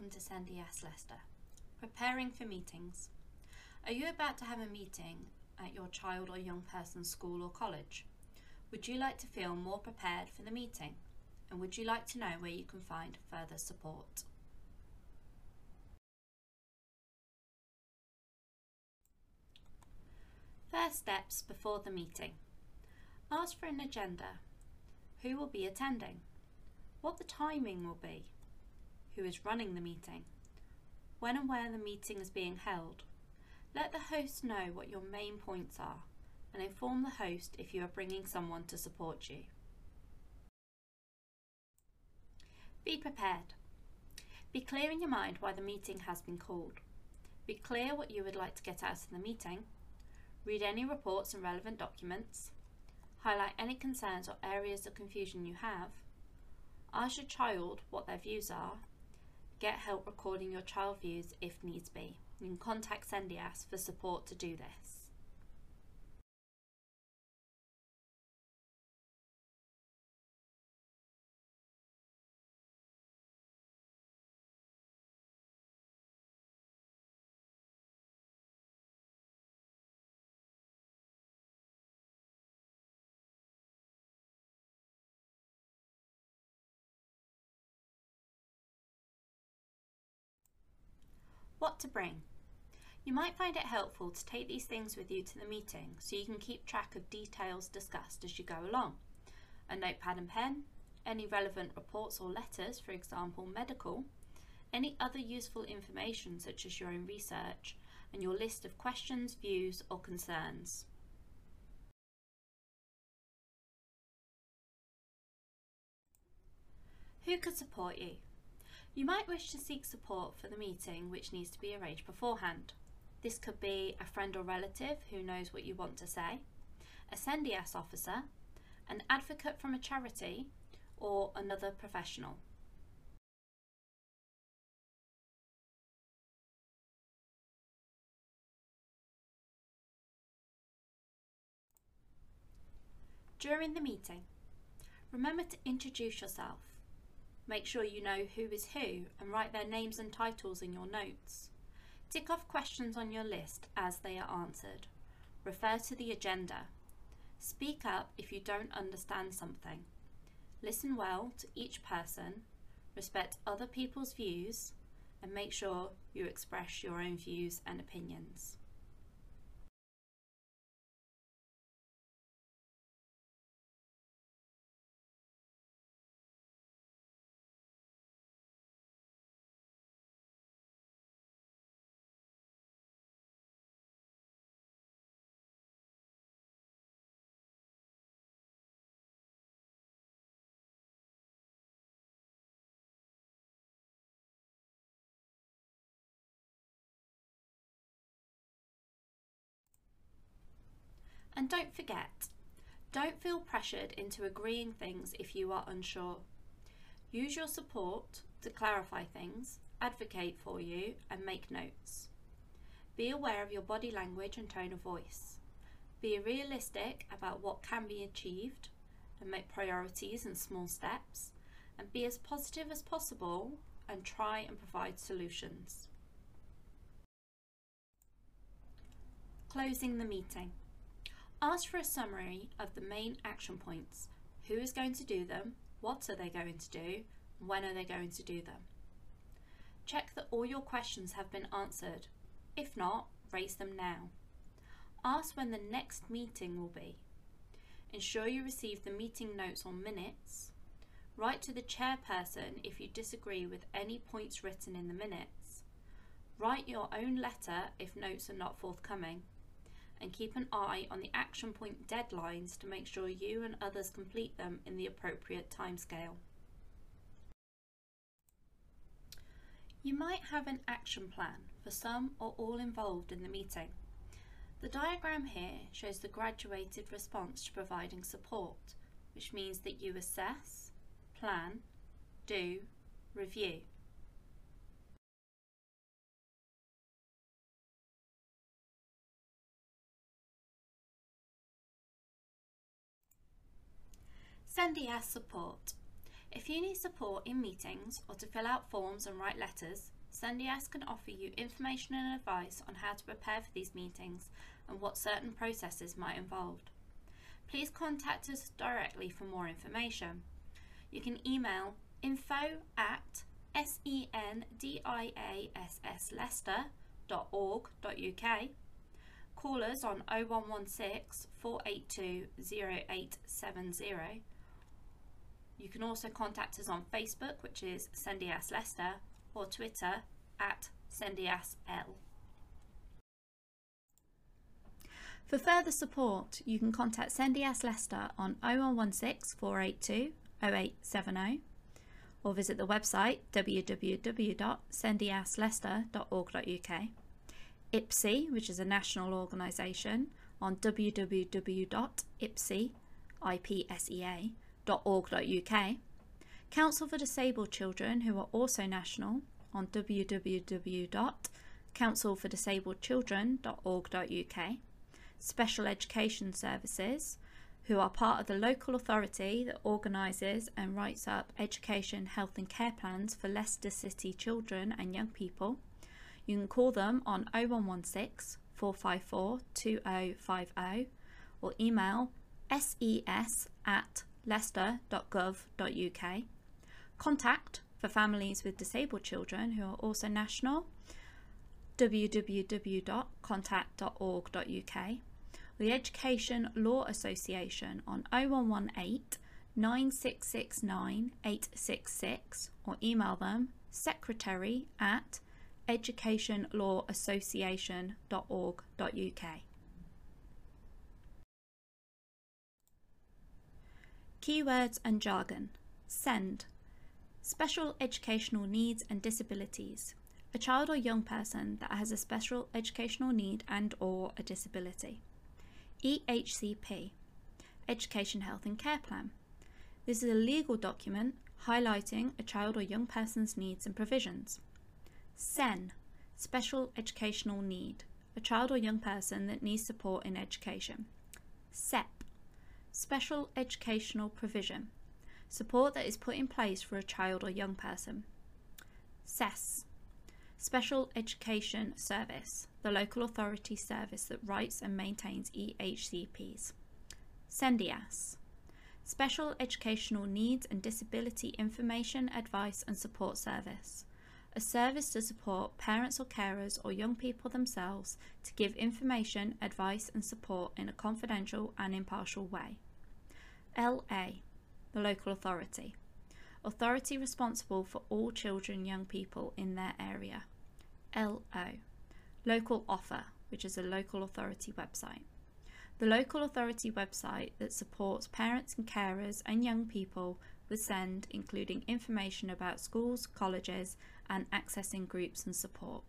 welcome to SENDIASS Leicester. Preparing for meetings. Are you about to have a meeting at your child or young person's school or college? Would you like to feel more prepared for the meeting? And would you like to know where you can find further support? First steps before the meeting. Ask for an agenda. Who will be attending? What the timing will be? Who is running the meeting? When and where the meeting is being held? Let the host know what your main points are and inform the host if you are bringing someone to support you. Be prepared. Be clear in your mind why the meeting has been called. Be clear what you would like to get out of the meeting. Read any reports and relevant documents. Highlight any concerns or areas of confusion you have. Ask your child what their views are. Get help recording your child views if needs be. You can contact Sendias for support to do this. What to bring? You might find it helpful to take these things with you to the meeting so you can keep track of details discussed as you go along. A notepad and pen, any relevant reports or letters, for example medical, any other useful information such as your own research, and your list of questions, views or concerns. Who could support you? You might wish to seek support for the meeting which needs to be arranged beforehand. This could be a friend or relative who knows what you want to say, a SENDIASS officer, an advocate from a charity, or another professional. During the meeting, remember to introduce yourself Make sure you know who is who and write their names and titles in your notes. Tick off questions on your list as they are answered. Refer to the agenda. Speak up if you don't understand something. Listen well to each person, respect other people's views, and make sure you express your own views and opinions. And don't forget, don't feel pressured into agreeing things if you are unsure. Use your support to clarify things, advocate for you, and make notes. Be aware of your body language and tone of voice. Be realistic about what can be achieved and make priorities and small steps. And be as positive as possible and try and provide solutions. Closing the meeting. Ask for a summary of the main action points. Who is going to do them? What are they going to do? When are they going to do them? Check that all your questions have been answered. If not, raise them now. Ask when the next meeting will be. Ensure you receive the meeting notes or minutes. Write to the chairperson if you disagree with any points written in the minutes. Write your own letter if notes are not forthcoming and keep an eye on the action point deadlines to make sure you and others complete them in the appropriate timescale. You might have an action plan for some or all involved in the meeting. The diagram here shows the graduated response to providing support, which means that you assess, plan, do, review. SENDIASS support. If you need support in meetings or to fill out forms and write letters, SendIAS can offer you information and advice on how to prepare for these meetings and what certain processes might involve. Please contact us directly for more information. You can email info at sendiassleicester.org.uk, call us on 0116 482 0870. You can also contact us on Facebook, which is SendIAS Leicester, or Twitter at SendIASL. For further support, you can contact SendIAS Leicester on 0116 482 0870 or visit the website www.sendiassleicester.org.uk. IPSEA, which is a national organisation, on www.ipsea.org.uk. Council for Disabled Children, who are also national, on www.councilfordisabledchildren.org.uk. Special Education Services, who are part of the local authority that organises and writes up education, health and care plans for Leicester City children and young people. You can call them on 0116 454 2050 or email ses at leicester.gov.uk. Contact for families with disabled children who are also national www.contact.org.uk the Education Law Association on 0118 9669 866 or email them secretary at educationlawassociation.org.uk. Keywords and jargon. SEND. Special educational needs and disabilities. A child or young person that has a special educational need and or a disability. EHCP, Education, Health and Care Plan. This is a legal document highlighting a child or young person's needs and provisions. SEN, Special Educational Need, a child or young person that needs support in education. SEP, Special Educational Provision, support that is put in place for a child or young person. SES, Special Education Service, the local authority service that writes and maintains EHCPs. SENDIAS, Special Educational Needs and Disability Information, Advice and Support Service, a service to support parents or carers or young people themselves to give information, advice and support in a confidential and impartial way. LA, the local authority, authority responsible for all children young people in their area. LO, Local Offer, which is a local authority website. The local authority website that supports parents and carers and young people with SEND, including information about schools, colleges, and accessing groups and support.